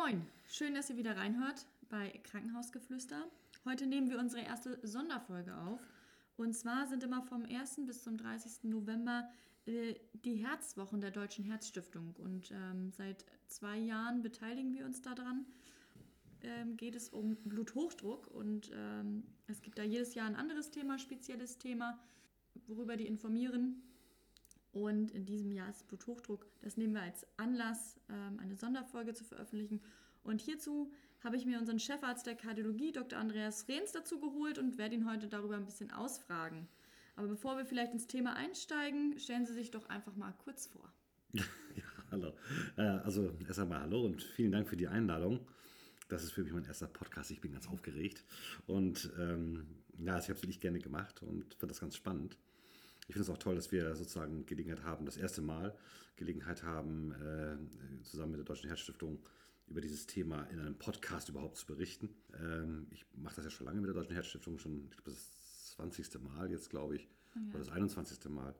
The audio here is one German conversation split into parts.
Moin, schön, dass ihr wieder reinhört bei Krankenhausgeflüster. Heute nehmen wir unsere erste Sonderfolge auf. Und zwar sind immer vom 1. bis zum 30. November äh, die Herzwochen der Deutschen Herzstiftung. Und ähm, seit zwei Jahren beteiligen wir uns daran. Ähm, geht es um Bluthochdruck und ähm, es gibt da jedes Jahr ein anderes Thema, spezielles Thema, worüber die informieren. Und in diesem Jahr ist Bluthochdruck. Das nehmen wir als Anlass, ähm, eine Sonderfolge zu veröffentlichen. Und hierzu habe ich mir unseren Chefarzt der Kardiologie, Dr. Andreas Rehns, dazu geholt und werde ihn heute darüber ein bisschen ausfragen. Aber bevor wir vielleicht ins Thema einsteigen, stellen Sie sich doch einfach mal kurz vor. Ja, hallo. Äh, also erst einmal hallo und vielen Dank für die Einladung. Das ist für mich mein erster Podcast. Ich bin ganz aufgeregt. Und ähm, ja, ich habe es wirklich gerne gemacht und finde das ganz spannend. Ich finde es auch toll, dass wir sozusagen Gelegenheit haben, das erste Mal Gelegenheit haben, äh, zusammen mit der Deutschen Herzstiftung über dieses Thema in einem Podcast überhaupt zu berichten. Ähm, ich mache das ja schon lange mit der Deutschen Herzstiftung, schon ich glaube, das 20. Mal jetzt, glaube ich, ja. oder das 21. Mal.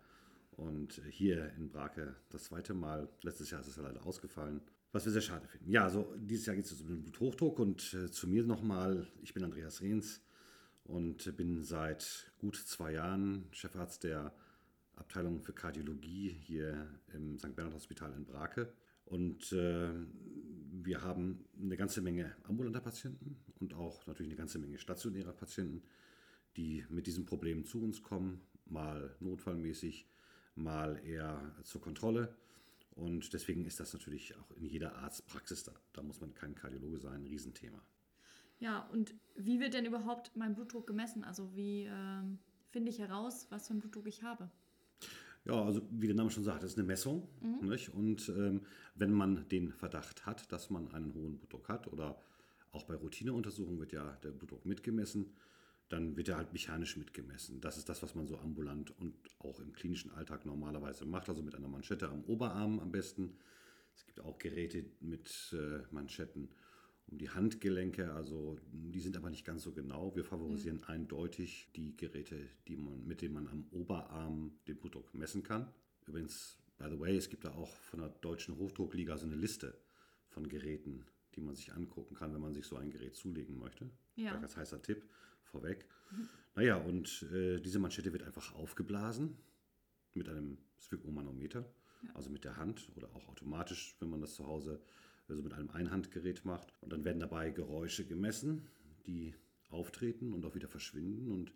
Und hier in Brake das zweite Mal. Letztes Jahr ist es ja leider ausgefallen, was wir sehr schade finden. Ja, also dieses Jahr geht es um den Bluthochdruck und äh, zu mir nochmal. Ich bin Andreas Rehns und bin seit gut zwei Jahren Chefarzt der Abteilung für Kardiologie hier im St. Bernhard Hospital in Brake. Und äh, wir haben eine ganze Menge ambulanter Patienten und auch natürlich eine ganze Menge stationärer Patienten, die mit diesem Problem zu uns kommen, mal notfallmäßig, mal eher zur Kontrolle. Und deswegen ist das natürlich auch in jeder Arztpraxis da. Da muss man kein Kardiologe sein, ein Riesenthema. Ja, und wie wird denn überhaupt mein Blutdruck gemessen? Also wie ähm, finde ich heraus, was für einen Blutdruck ich habe? Ja, also wie der Name schon sagt, das ist eine Messung. Mhm. Und ähm, wenn man den Verdacht hat, dass man einen hohen Blutdruck hat oder auch bei Routineuntersuchungen wird ja der Blutdruck mitgemessen, dann wird er halt mechanisch mitgemessen. Das ist das, was man so ambulant und auch im klinischen Alltag normalerweise macht, also mit einer Manschette am Oberarm am besten. Es gibt auch Geräte mit äh, Manschetten um die Handgelenke. Also die sind aber nicht ganz so genau. Wir favorisieren mhm. eindeutig die Geräte, die man, mit denen man am Oberarm den Blutdruck messen kann. Übrigens, by the way, es gibt da auch von der Deutschen Hochdruckliga so eine Liste von Geräten, die man sich angucken kann, wenn man sich so ein Gerät zulegen möchte. Ja. Als heißer Tipp vorweg. Mhm. Naja, und äh, diese Manschette wird einfach aufgeblasen mit einem Sphygmomanometer, ja. also mit der Hand oder auch automatisch, wenn man das zu Hause also mit einem Einhandgerät macht. Und dann werden dabei Geräusche gemessen, die auftreten und auch wieder verschwinden. Und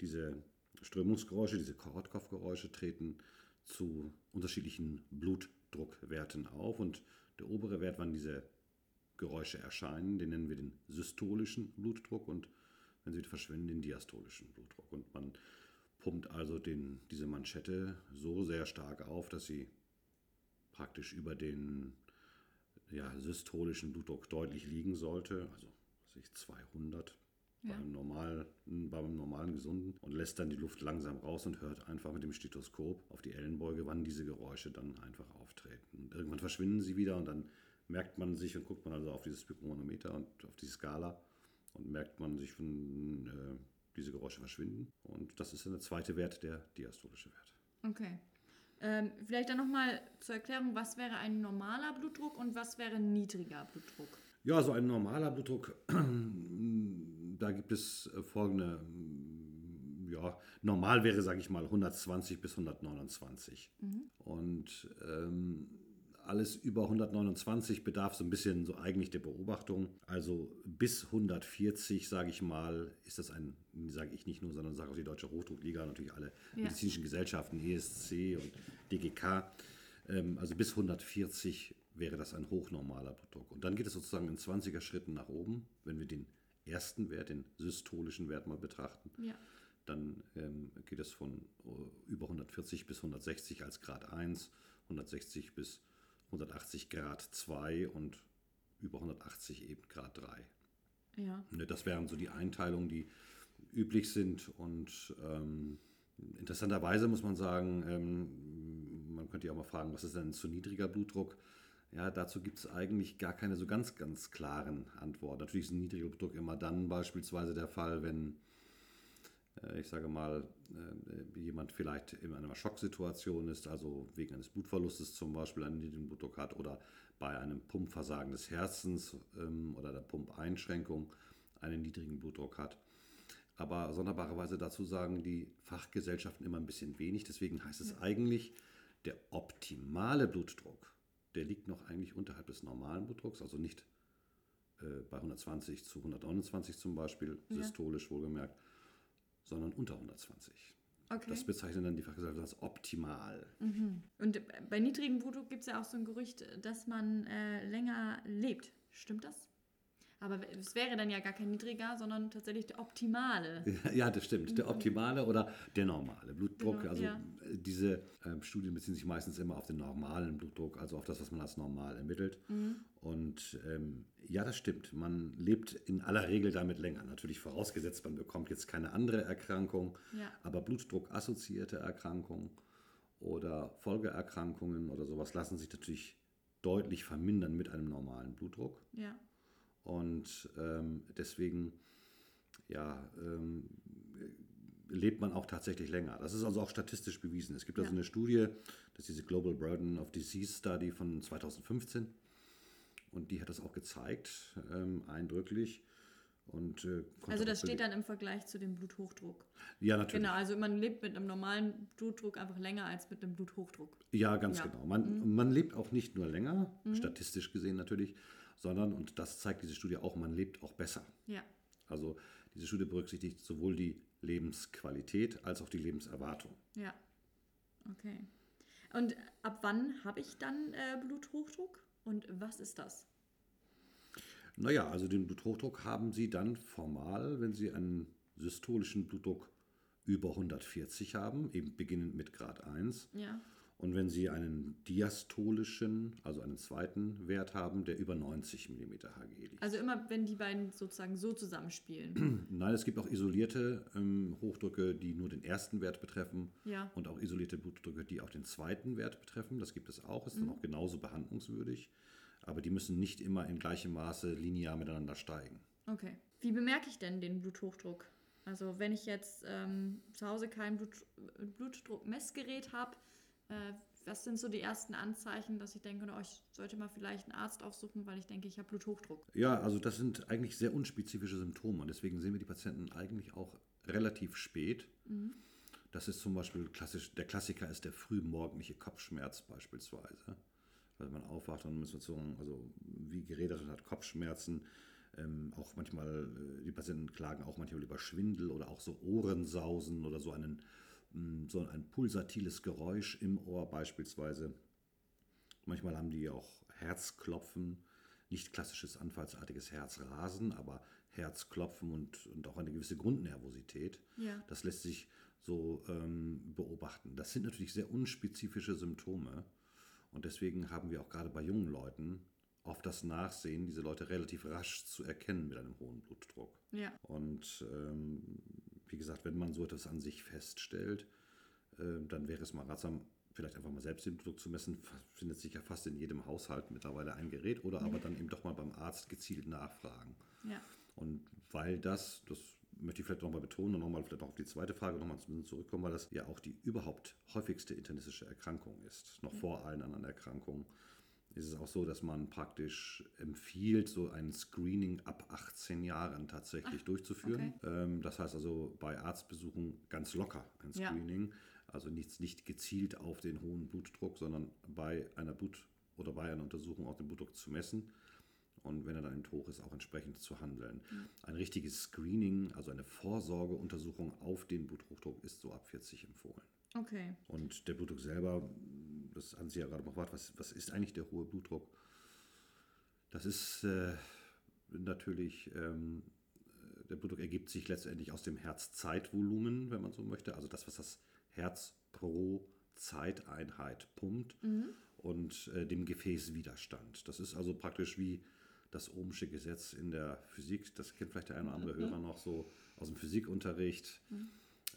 diese Strömungsgeräusche, diese Korotkow-Geräusche treten zu unterschiedlichen Blutdruckwerten auf. Und der obere Wert, wann diese Geräusche erscheinen, den nennen wir den systolischen Blutdruck und wenn sie wieder verschwinden, den diastolischen Blutdruck. Und man pumpt also den, diese Manschette so sehr stark auf, dass sie praktisch über den ja, systolischen Blutdruck deutlich liegen sollte, also sich 200 ja. beim, normalen, beim normalen Gesunden und lässt dann die Luft langsam raus und hört einfach mit dem Stethoskop auf die Ellenbeuge, wann diese Geräusche dann einfach auftreten. Und irgendwann verschwinden sie wieder und dann merkt man sich und guckt man also auf dieses Spikronometer und auf die Skala und merkt man sich, wenn äh, diese Geräusche verschwinden. Und das ist dann der zweite Wert, der diastolische Wert. Okay. Ähm, vielleicht dann nochmal zur Erklärung, was wäre ein normaler Blutdruck und was wäre ein niedriger Blutdruck? Ja, so ein normaler Blutdruck, da gibt es folgende, ja, normal wäre, sage ich mal, 120 bis 129. Mhm. Und ähm, alles über 129 bedarf so ein bisschen so eigentlich der Beobachtung. Also bis 140, sage ich mal, ist das ein, sage ich nicht nur, sondern sage auch die Deutsche Hochdruckliga, natürlich alle ja. medizinischen Gesellschaften, ESC und DGK. Ähm, also bis 140 wäre das ein hochnormaler Blutdruck. Und dann geht es sozusagen in 20er Schritten nach oben, wenn wir den ersten Wert, den systolischen Wert mal betrachten. Ja. Dann ähm, geht es von uh, über 140 bis 160 als Grad 1, 160 bis 180 Grad 2 und über 180 eben Grad 3. Ja. Ne, das wären so die Einteilungen, die üblich sind. Und ähm, interessanterweise muss man sagen, ähm, man könnte ja auch mal fragen, was ist denn zu niedriger Blutdruck? Ja, dazu gibt es eigentlich gar keine so ganz, ganz klaren Antworten. Natürlich ist ein niedriger Blutdruck immer dann beispielsweise der Fall, wenn ich sage mal, äh, jemand vielleicht in einer Schocksituation ist, also wegen eines Blutverlustes zum Beispiel einen niedrigen Blutdruck hat oder bei einem Pumpversagen des Herzens ähm, oder der Pumpeinschränkung einen niedrigen Blutdruck hat. Aber sonderbarerweise dazu sagen die Fachgesellschaften immer ein bisschen wenig. Deswegen heißt es eigentlich, der optimale Blutdruck, der liegt noch eigentlich unterhalb des normalen Blutdrucks, also nicht äh, bei 120 zu 129 zum Beispiel, Ja. systolisch wohlgemerkt, sondern unter 120. Okay. Das bezeichnen dann die Fachgesellschaften als optimal. Und bei niedrigem Blutdruck gibt es ja auch so ein Gerücht, dass man äh, länger lebt. Stimmt das? Aber es wäre dann ja gar kein niedriger, sondern tatsächlich der optimale. Ja, das stimmt. Der optimale oder der normale Blutdruck. Genau, also ja. äh, diese ähm, Studien beziehen sich meistens immer auf den normalen Blutdruck, also auf das, was man als normal ermittelt. Mhm. Und ähm, ja, das stimmt. Man lebt in aller Regel damit länger. Natürlich vorausgesetzt, man bekommt jetzt keine andere Erkrankung, Ja. aber Blutdruckassoziierte Erkrankungen oder Folgeerkrankungen oder sowas lassen sich natürlich deutlich vermindern mit einem normalen Blutdruck. Ja. Und ähm, deswegen ja, ähm, lebt man auch tatsächlich länger. Das ist also auch statistisch bewiesen. Es gibt also Ja. eine Studie, das ist diese Global Burden of Disease Study von 2015. Und die hat das auch gezeigt, ähm, eindrücklich. Und, äh, Also das steht dann im Vergleich zu dem Bluthochdruck. Ja, natürlich. Genau, also man lebt mit einem normalen Blutdruck einfach länger als mit einem Bluthochdruck. Ja, ganz Ja. Mhm. genau. Man, man lebt auch nicht nur länger, statistisch gesehen natürlich, sondern, und das zeigt diese Studie auch, man lebt auch besser. Ja. Also diese Studie berücksichtigt sowohl die Lebensqualität als auch die Lebenserwartung. Ja. Okay. Und ab wann habe ich dann äh, Bluthochdruck? Und was ist das? Naja, also den Bluthochdruck haben Sie dann formal, wenn Sie einen systolischen Blutdruck über 140 haben, eben beginnend mit Grad 1. Ja. Und wenn Sie einen diastolischen, also einen zweiten Wert haben, der über 90 mm Hg liegt. Also immer, wenn die beiden sozusagen so zusammenspielen. Nein, es gibt auch isolierte ähm, Hochdrücke, die nur den ersten Wert betreffen. Ja. Und auch isolierte Blutdrücke, die auch den zweiten Wert betreffen. Das gibt es auch, ist dann auch genauso behandlungswürdig. Aber die müssen nicht immer in gleichem Maße linear miteinander steigen. Okay. Wie bemerke ich denn den Bluthochdruck? Also wenn ich jetzt ähm, zu Hause kein Blut, Blutdruckmessgerät habe, äh, was sind so die ersten Anzeichen, dass ich denke, oh, ich sollte mal vielleicht einen Arzt aufsuchen, weil ich denke, ich habe Bluthochdruck? Ja, also das sind eigentlich sehr unspezifische Symptome und deswegen sehen wir die Patienten eigentlich auch relativ spät. Das ist zum Beispiel klassisch, der Klassiker ist der frühmorgendliche Kopfschmerz beispielsweise. Weil man aufwacht und muss sagen, also wie geredet und hat Kopfschmerzen. Ähm, auch manchmal, äh, die Patienten klagen auch manchmal über Schwindel oder auch so Ohrensausen oder so, einen, so ein pulsatiles Geräusch im Ohr beispielsweise. Manchmal haben die auch Herzklopfen, nicht klassisches anfallsartiges Herzrasen, aber Herzklopfen und, und auch eine gewisse Grundnervosität. Ja. Das lässt sich so ähm, beobachten. Das sind natürlich sehr unspezifische Symptome und deswegen haben wir auch gerade bei jungen Leuten auf das Nachsehen, diese Leute relativ rasch zu erkennen mit einem hohen Blutdruck. Ja. Und ähm, wie gesagt, wenn man so etwas an sich feststellt, äh, dann wäre es mal ratsam, vielleicht einfach mal selbst den Blutdruck zu messen. Findet sich ja fast in jedem Haushalt mittlerweile ein Gerät oder aber dann eben doch mal beim Arzt gezielt nachfragen. Ja. Und weil das, das möchte ich vielleicht nochmal betonen und nochmal vielleicht auch auf die zweite Frage nochmal zurückkommen, weil das ja auch die überhaupt häufigste internistische Erkrankung ist, noch vor allen anderen Erkrankungen, ist es auch so, dass man praktisch empfiehlt, so ein Screening ab 18 Jahren tatsächlich durchzuführen. Ähm, das heißt also bei Arztbesuchen ganz locker ein Ja. Screening, also nicht, nicht gezielt auf den hohen Blutdruck, sondern bei einer Blut- oder bei einer Untersuchung auch den Blutdruck zu messen und wenn er dann eben hoch ist, auch entsprechend zu handeln. Ein richtiges Screening, also eine Vorsorgeuntersuchung auf den Bluthochdruck ist so ab 40 empfohlen. Okay. Und der Blutdruck selber, das haben Sie ja gerade noch gefragt, was, was ist eigentlich der hohe Blutdruck? Das ist äh, natürlich, ähm, der Blutdruck ergibt sich letztendlich aus dem Herzzeitvolumen, wenn man so möchte, also das, was das Herz pro Zeiteinheit pumpt und äh, dem Gefäßwiderstand. Das ist also praktisch wie das Ohmsche Gesetz in der Physik. Das kennt vielleicht der eine oder andere Hörer noch so aus dem Physikunterricht.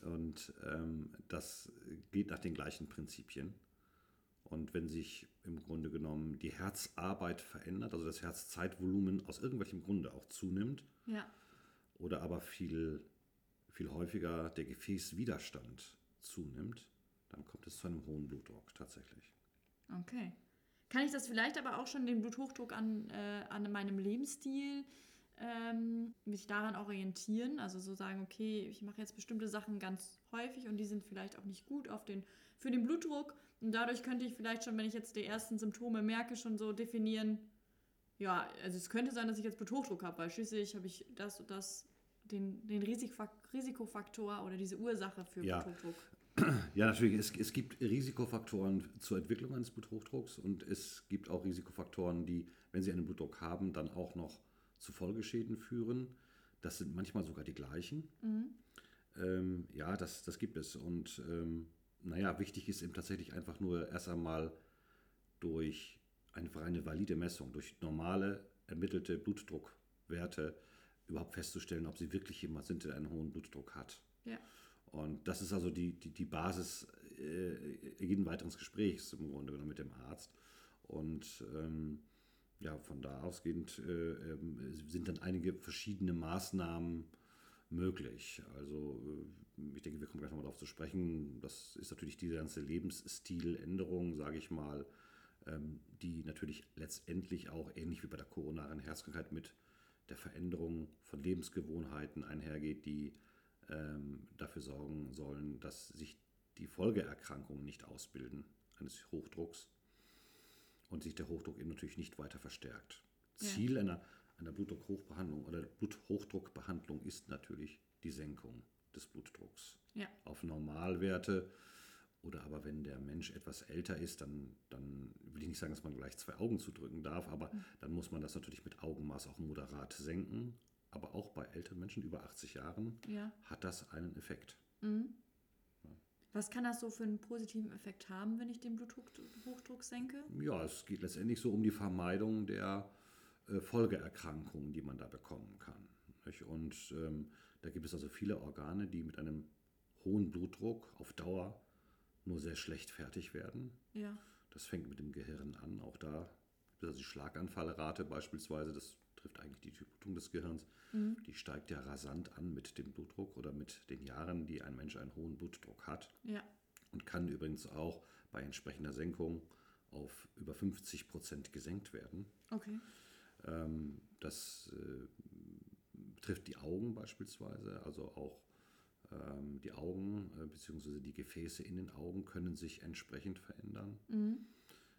Und ähm, das geht nach den gleichen Prinzipien. Und wenn sich im Grunde genommen die Herzarbeit verändert, also das Herzzeitvolumen aus irgendwelchem Grunde auch zunimmt, Ja. oder aber viel, viel häufiger der Gefäßwiderstand zunimmt, dann kommt es zu einem hohen Blutdruck tatsächlich. Okay. kann ich das vielleicht aber auch schon den Bluthochdruck an, äh, an meinem Lebensstil ähm, mich daran orientieren. Also so sagen, okay, ich mache jetzt bestimmte Sachen ganz häufig und die sind vielleicht auch nicht gut auf den, für den Blutdruck. Und dadurch könnte ich vielleicht schon, wenn ich jetzt die ersten Symptome merke, schon so definieren, ja, also es könnte sein, dass ich jetzt Bluthochdruck habe, weil schließlich habe ich das und das, den, den Risikofaktor oder diese Ursache für Ja. Bluthochdruck. Ja, natürlich. Es, es gibt Risikofaktoren zur Entwicklung eines Bluthochdrucks und es gibt auch Risikofaktoren, die, wenn Sie einen Blutdruck haben, dann auch noch zu Folgeschäden führen. Das sind manchmal sogar die gleichen. Ähm, ja, das, das gibt es. Und ähm, naja, wichtig ist eben tatsächlich einfach nur erst einmal durch einfach eine valide Messung, durch normale ermittelte Blutdruckwerte überhaupt festzustellen, ob Sie wirklich jemand sind, der einen hohen Blutdruck hat. Ja. Und das ist also die, die, die Basis äh, jeden weiteren Gesprächs im Grunde genommen mit dem Arzt. Und ähm, ja, von da ausgehend äh, ähm, sind dann einige verschiedene Maßnahmen möglich. Also äh, ich denke, wir kommen gleich nochmal darauf zu sprechen. Das ist natürlich diese ganze Lebensstiländerung, sage ich mal, ähm, die natürlich letztendlich auch ähnlich wie bei der koronaren Herzkrankheit mit der Veränderung von Lebensgewohnheiten einhergeht, die ähm, dafür sorgen sollen, dass sich die Folgeerkrankungen nicht ausbilden eines Hochdrucks und sich der Hochdruck eben natürlich nicht weiter verstärkt. Ja. Ziel einer, einer Blutdruckhochbehandlung oder Bluthochdruckbehandlung ist natürlich die Senkung des Blutdrucks Ja. auf Normalwerte. Oder aber wenn der Mensch etwas älter ist, dann, dann will ich nicht sagen, dass man gleich zwei Augen zudrücken darf, aber dann muss man das natürlich mit Augenmaß auch moderat senken. Aber auch bei älteren Menschen über 80 Jahren Ja. hat das einen Effekt. Was kann das so für einen positiven Effekt haben, wenn ich den Bluthochdruck senke? Ja, es geht letztendlich so um die Vermeidung der Folgeerkrankungen, die man da bekommen kann. Und ähm, da gibt es also viele Organe, die mit einem hohen Blutdruck auf Dauer nur sehr schlecht fertig werden. Ja. Das fängt mit dem Gehirn an. Auch da gibt es also die Schlaganfallrate beispielsweise. Das trifft eigentlich die Durchblutung des Gehirns. Die steigt ja rasant an mit dem Blutdruck oder mit den Jahren, die ein Mensch einen hohen Blutdruck hat. Ja. Und kann übrigens auch bei entsprechender Senkung auf über 50 Prozent gesenkt werden. Okay. Ähm, das äh, betrifft die Augen beispielsweise, also auch ähm, die Augen äh, bzw. die Gefäße in den Augen können sich entsprechend verändern.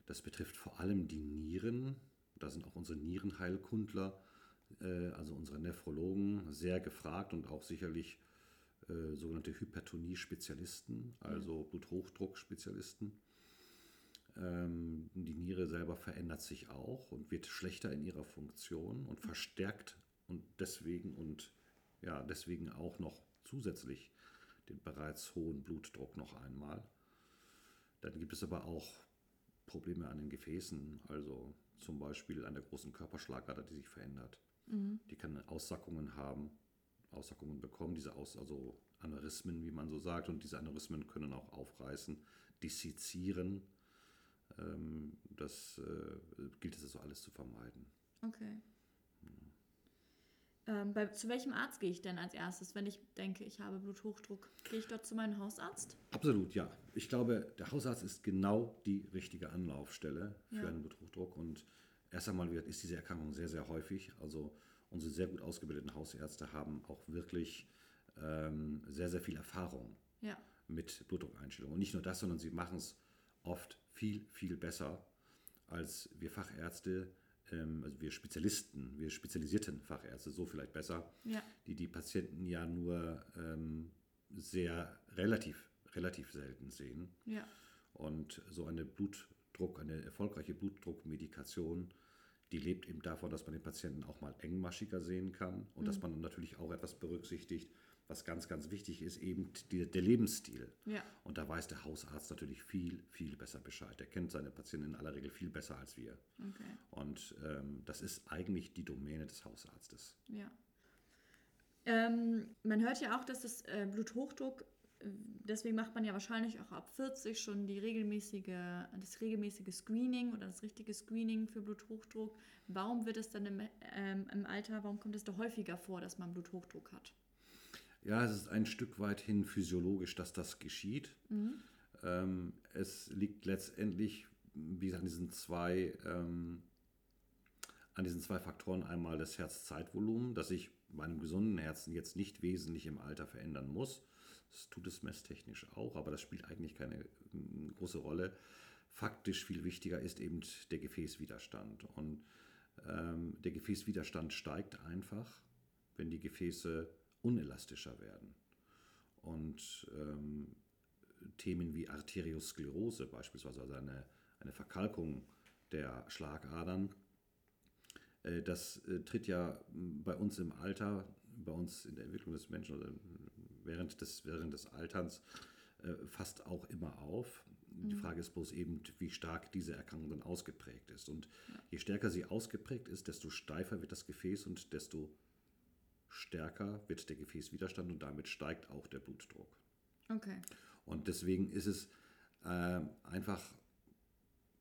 Das betrifft vor allem die Nieren. Da sind auch unsere Nierenheilkundler, äh, also unsere Nephrologen, sehr gefragt und auch sicherlich äh, sogenannte Hypertonie-Spezialisten, also Bluthochdruck-Spezialisten. Ähm, die Niere selber verändert sich auch und wird schlechter in ihrer Funktion und verstärkt und deswegen und ja, deswegen auch noch zusätzlich den bereits hohen Blutdruck noch einmal. Dann gibt es aber auch Probleme an den Gefäßen, also zum Beispiel an der großen Körperschlagader, die sich verändert. Die kann Aussackungen haben, Aussackungen bekommen, diese Aus, also Aneurysmen, wie man so sagt, und diese Aneurysmen können auch aufreißen, dissezieren. Ähm, das äh, gilt es also alles zu vermeiden. Okay. Ähm, bei, zu welchem Arzt gehe ich denn als erstes, wenn ich denke, ich habe Bluthochdruck? Gehe ich dort zu meinem Hausarzt? Absolut, ja. Ich glaube, der Hausarzt ist genau die richtige Anlaufstelle für Ja. einen Bluthochdruck. Und erst einmal wird- ist diese Erkrankung sehr, sehr häufig. Also unsere sehr gut ausgebildeten Hausärzte haben auch wirklich ähm, sehr, sehr viel Erfahrung Ja. mit Blutdruckeinstellungen. Und nicht nur das, sondern sie machen es oft viel, viel besser als wir Fachärzte, ähm, also wir Spezialisten, wir spezialisierten Fachärzte, so vielleicht besser, Ja. die die Patienten ja nur ähm, sehr relativ, relativ selten sehen. Ja. Und so eine Blutdruck, eine erfolgreiche Blutdruckmedikation, die lebt eben davon, dass man den Patienten auch mal engmaschiger sehen kann und dass man dann natürlich auch etwas berücksichtigt, was ganz, ganz wichtig ist, eben die, der Lebensstil. Ja. Und da weiß der Hausarzt natürlich viel, viel besser Bescheid. Er kennt seine Patienten in aller Regel viel besser als wir. Okay. Und ähm, das ist eigentlich die Domäne des Hausarztes. Ja. Ähm, man hört ja auch, dass das äh, Bluthochdruck, äh, deswegen macht man ja wahrscheinlich auch ab 40 schon die regelmäßige, das regelmäßige Screening oder das richtige Screening für Bluthochdruck. Warum wird es dann im, ähm, im Alter, warum kommt es da häufiger vor, dass man Bluthochdruck hat? Ja, es ist ein Stück weit hin physiologisch, dass das geschieht. Ähm, es liegt letztendlich wie gesagt, an diesen zwei, ähm, an diesen zwei Faktoren einmal das Herz-Zeitvolumen, das sich bei einem gesunden Herzen jetzt nicht wesentlich im Alter verändern muss. Das tut es messtechnisch auch, aber das spielt eigentlich keine äh, große Rolle. Faktisch viel wichtiger ist eben der Gefäßwiderstand. Und ähm, der Gefäßwiderstand steigt einfach, wenn die Gefäße unelastischer werden. Und ähm, Themen wie Arteriosklerose beispielsweise, also eine, eine Verkalkung der Schlagadern, äh, das äh, tritt ja bei uns im Alter, bei uns in der Entwicklung des Menschen oder während des, während des Alterns äh, fast auch immer auf. Mhm. Die Frage ist bloß eben, wie stark diese Erkrankung dann ausgeprägt ist. Und ja. je stärker sie ausgeprägt ist, desto steifer wird das Gefäß und desto stärker wird der Gefäßwiderstand und damit steigt auch der Blutdruck. Okay. Und deswegen ist es äh, einfach,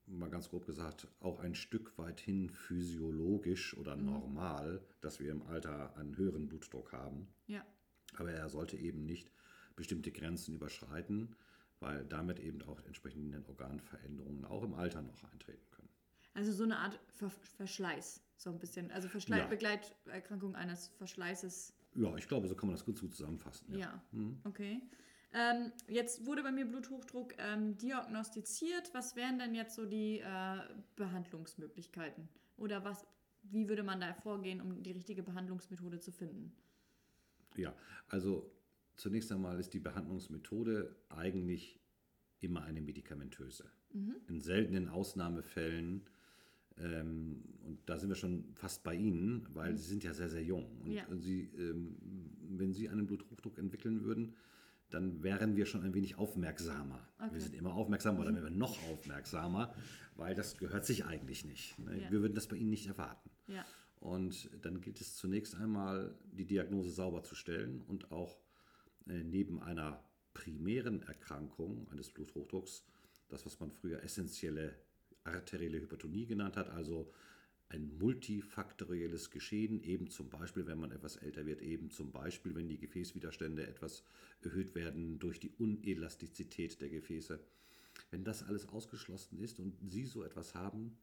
mal ganz grob gesagt, auch ein Stück weit hin physiologisch oder mhm. normal, dass wir im Alter einen höheren Blutdruck haben. Ja. Aber er sollte eben nicht bestimmte Grenzen überschreiten, weil damit eben auch entsprechende Organveränderungen auch im Alter noch eintreten. Also so eine Art Ver Verschleiß, so ein bisschen. Also Verschle ja. Begleiterkrankung eines Verschleißes. Ja, ich glaube, so kann man das gut zusammenfassen. Ja, ja. Mhm. okay. Ähm, jetzt wurde bei mir Bluthochdruck ähm, diagnostiziert. Was wären denn jetzt so die äh, Behandlungsmöglichkeiten? Oder was, wie würde man da vorgehen, um die richtige Behandlungsmethode zu finden? Ja, also zunächst einmal ist die Behandlungsmethode eigentlich immer eine medikamentöse. Mhm. In seltenen Ausnahmefällen, ähm, und da sind wir schon fast bei Ihnen, weil mhm. Sie sind ja sehr, sehr jung. Und ja. Sie, ähm, wenn Sie einen Bluthochdruck entwickeln würden, dann wären wir schon ein wenig aufmerksamer. Okay. Wir sind immer aufmerksam, aber dann wären wir noch aufmerksamer, weil das gehört sich eigentlich nicht. Ne? Ja. Wir würden das bei Ihnen nicht erwarten. Ja. Und dann gilt es zunächst einmal, die Diagnose sauber zu stellen und auch äh, neben einer primären Erkrankung eines Bluthochdrucks, das, was man früher essentielle arterielle Hypertonie genannt hat, also ein multifaktorielles Geschehen, eben zum Beispiel, wenn man etwas älter wird, eben zum Beispiel, wenn die Gefäßwiderstände etwas erhöht werden durch die Unelastizität der Gefäße. Wenn das alles ausgeschlossen ist und Sie so etwas haben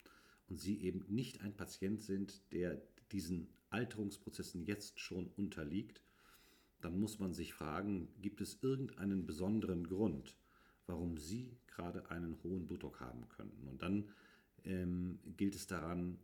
und Sie eben nicht ein Patient sind, der diesen Alterungsprozessen jetzt schon unterliegt, dann muss man sich fragen, gibt es irgendeinen besonderen Grund, warum Sie gerade einen hohen Blutdruck haben könnten? Und dann ähm, gilt es daran,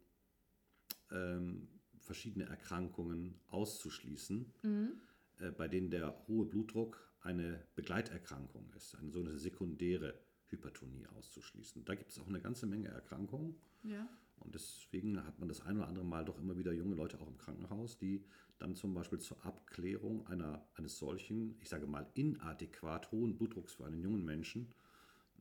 ähm, verschiedene Erkrankungen auszuschließen, mhm. äh, bei denen der hohe Blutdruck eine Begleiterkrankung ist, eine sogenannte sekundäre Hypertonie auszuschließen. Da gibt es auch eine ganze Menge Erkrankungen. Ja. Und deswegen hat man das ein oder andere Mal doch immer wieder junge Leute auch im Krankenhaus, die dann zum Beispiel zur Abklärung einer, eines solchen, ich sage mal, inadäquat hohen Blutdrucks für einen jungen Menschen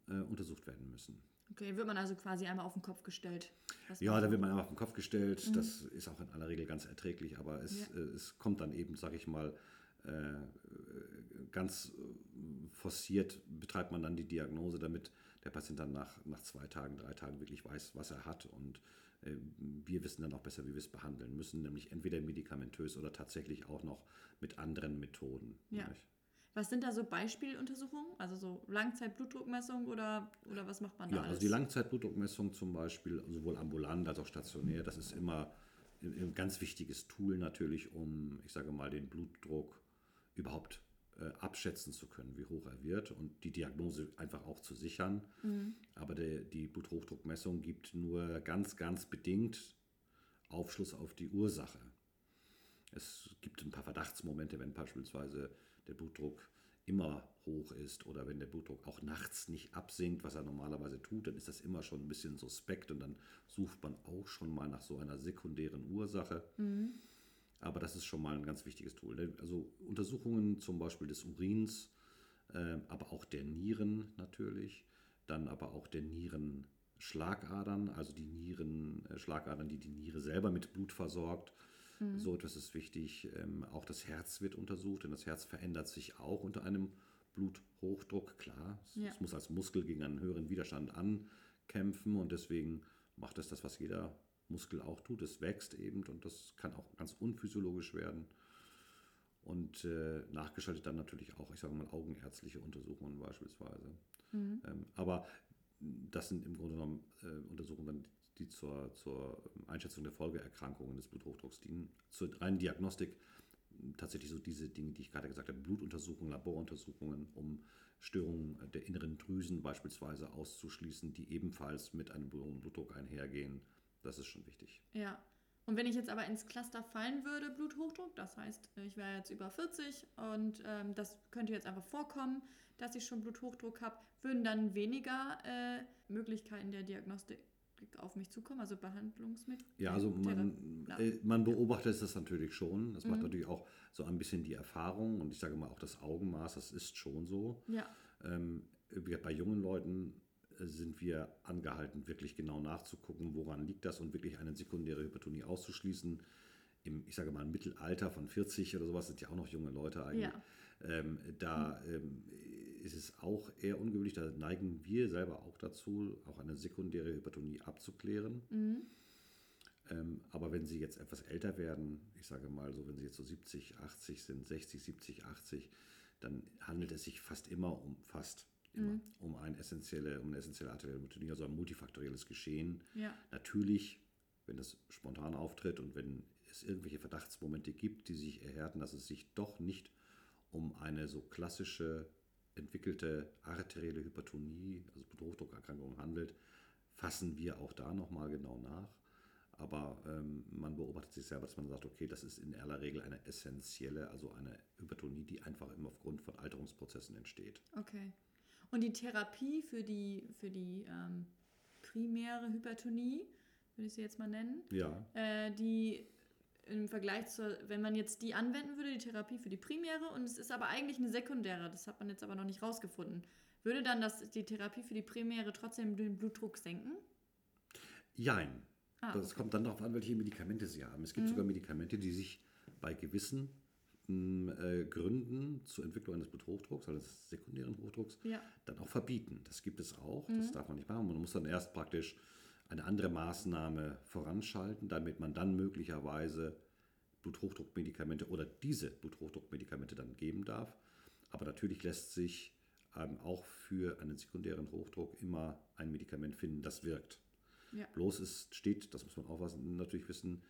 äh, untersucht werden müssen. Okay, wird man also quasi einmal auf den Kopf gestellt? Ja, da wird man einmal auf den Kopf gestellt. Mhm. Das ist auch in aller Regel ganz erträglich, aber es, ja. äh, es kommt dann eben, sage ich mal, äh, ganz forciert betreibt man dann die Diagnose, damit der Patient dann nach, nach zwei Tagen, drei Tagen wirklich weiß, was er hat. Und äh, wir wissen dann auch besser, wie wir es behandeln müssen, nämlich entweder medikamentös oder tatsächlich auch noch mit anderen Methoden. Ja. Was sind da so Beispieluntersuchungen? Also so Langzeitblutdruckmessung oder, oder was macht man da? Ja, also die Langzeitblutdruckmessung zum Beispiel, sowohl ambulant als auch stationär, das ist immer ein ganz wichtiges Tool natürlich, um, ich sage mal, den Blutdruck überhaupt äh, abschätzen zu können, wie hoch er wird und die Diagnose einfach auch zu sichern. Mhm. Aber der, die Bluthochdruckmessung gibt nur ganz, ganz bedingt Aufschluss auf die Ursache. Es gibt ein paar Verdachtsmomente, wenn beispielsweise der Blutdruck immer hoch ist oder wenn der Blutdruck auch nachts nicht absinkt, was er normalerweise tut, dann ist das immer schon ein bisschen suspekt und dann sucht man auch schon mal nach so einer sekundären Ursache. Mhm. Aber das ist schon mal ein ganz wichtiges Tool. Ne? Also Untersuchungen zum Beispiel des Urins, äh, aber auch der Nieren natürlich, dann aber auch der Nierenschlagadern, also die Nierenschlagadern, die die Niere selber mit Blut versorgt. Mhm. So etwas ist wichtig. Ähm, auch das Herz wird untersucht, denn das Herz verändert sich auch unter einem Bluthochdruck. Klar, es, ja. es muss als Muskel gegen einen höheren Widerstand ankämpfen und deswegen macht es das, was jeder Muskel auch tut. Es wächst eben und das kann auch ganz unphysiologisch werden. Und äh, nachgeschaltet dann natürlich auch, ich sage mal, augenärztliche Untersuchungen beispielsweise. Mhm. Ähm, aber das sind im Grunde genommen äh, Untersuchungen, die zur, zur Einschätzung der Folgeerkrankungen des Bluthochdrucks dienen. Zur reinen Diagnostik tatsächlich so diese Dinge, die ich gerade gesagt habe, Blutuntersuchungen, Laboruntersuchungen, um Störungen der inneren Drüsen beispielsweise auszuschließen, die ebenfalls mit einem hohen Blutdruck einhergehen. Das ist schon wichtig. Ja. Und wenn ich jetzt aber ins Cluster fallen würde, Bluthochdruck, das heißt, ich wäre jetzt über 40 und ähm, das könnte jetzt einfach vorkommen, dass ich schon Bluthochdruck habe, würden dann weniger äh, Möglichkeiten der Diagnostik auf mich zukommen, also Behandlungsmittel? Ja, also man, äh, man beobachtet das natürlich schon. Das mhm. macht natürlich auch so ein bisschen die Erfahrung und ich sage mal auch das Augenmaß, das ist schon so. Ja. Ähm, bei jungen Leuten äh, sind wir angehalten, wirklich genau nachzugucken, woran liegt das und wirklich eine sekundäre Hypertonie auszuschließen. Im, ich sage mal, Mittelalter von 40 oder sowas sind ja auch noch junge Leute eigentlich. Ja. Ähm, da ähm, ist es auch eher ungewöhnlich, da neigen wir selber auch dazu, auch eine sekundäre Hypertonie abzuklären. Mhm. Ähm, aber wenn sie jetzt etwas älter werden, ich sage mal so, wenn sie jetzt so 70, 80 sind, 60, 70, 80, dann handelt es sich fast immer um fast immer mhm. um, ein essentielle, um eine essentielle arterielle Hypertonie, also ein multifaktorielles Geschehen. Ja. Natürlich, wenn das spontan auftritt und wenn es irgendwelche Verdachtsmomente gibt, die sich erhärten, dass es sich doch nicht um eine so klassische entwickelte arterielle Hypertonie, also Bluthochdruckerkrankung handelt, fassen wir auch da nochmal genau nach. Aber ähm, man beobachtet sich selber, dass man sagt, okay, das ist in aller Regel eine essentielle, also eine Hypertonie, die einfach immer aufgrund von Alterungsprozessen entsteht. Okay. Und die Therapie für die, für die ähm, primäre Hypertonie, würde ich sie jetzt mal nennen, ja. äh, die im Vergleich zur, wenn man jetzt die anwenden würde, die Therapie für die primäre, und es ist aber eigentlich eine sekundäre, das hat man jetzt aber noch nicht rausgefunden, würde dann das, die Therapie für die primäre trotzdem den Blutdruck senken? Jein. Ah, das okay. kommt dann darauf an, welche Medikamente sie haben. Es gibt mhm. sogar Medikamente, die sich bei gewissen äh, Gründen zur Entwicklung eines Bluthochdrucks, also des sekundären Hochdrucks, ja. dann auch verbieten. Das gibt es auch. Mhm. Das darf man nicht machen. Man muss dann erst praktisch eine andere Maßnahme voranschalten, damit man dann möglicherweise Bluthochdruckmedikamente oder diese Bluthochdruckmedikamente dann geben darf. Aber natürlich lässt sich ähm, auch für einen sekundären Hochdruck immer ein Medikament finden, das wirkt. Ja. Bloß es steht, das muss man auch natürlich wissen,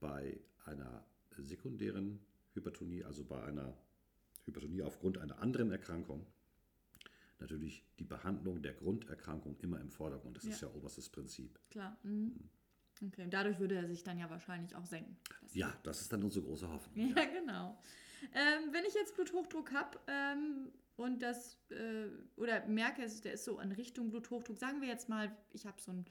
bei einer sekundären Hypertonie, also bei einer Hypertonie aufgrund einer anderen Erkrankung, natürlich die Behandlung der Grunderkrankung immer im Vordergrund. Das ja. ist ja oberstes Prinzip. Klar. Mhm. Okay, dadurch würde er sich dann ja wahrscheinlich auch senken. Das ja, das ist dann unsere große Hoffnung. Ja, genau. Ähm, wenn ich jetzt Bluthochdruck habe ähm, und das äh, oder merke, der ist so in Richtung Bluthochdruck, sagen wir jetzt mal, ich habe so ein,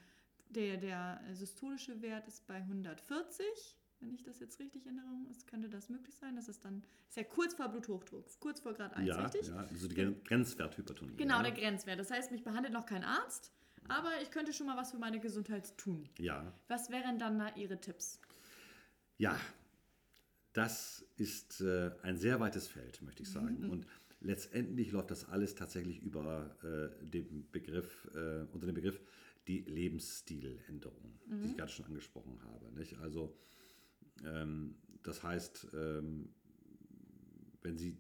der, der systolische Wert ist bei 140 wenn ich das jetzt richtig in Erinnerung ist, könnte das möglich sein, dass es dann, ist ja kurz vor Bluthochdruck, kurz vor Grad 1, ja, richtig? Ja, also die Grenzwerthypertonie. Genau, ja. der Grenzwert. Das heißt, mich behandelt noch kein Arzt, aber ich könnte schon mal was für meine Gesundheit tun. Ja. Was wären dann da Ihre Tipps? Ja, das ist äh, ein sehr weites Feld, möchte ich sagen. Mhm. Und letztendlich läuft das alles tatsächlich über äh, den Begriff, äh, unter dem Begriff die Lebensstiländerung, mhm. die ich gerade schon angesprochen habe. Nicht? Also das heißt, ähm, wenn Sie,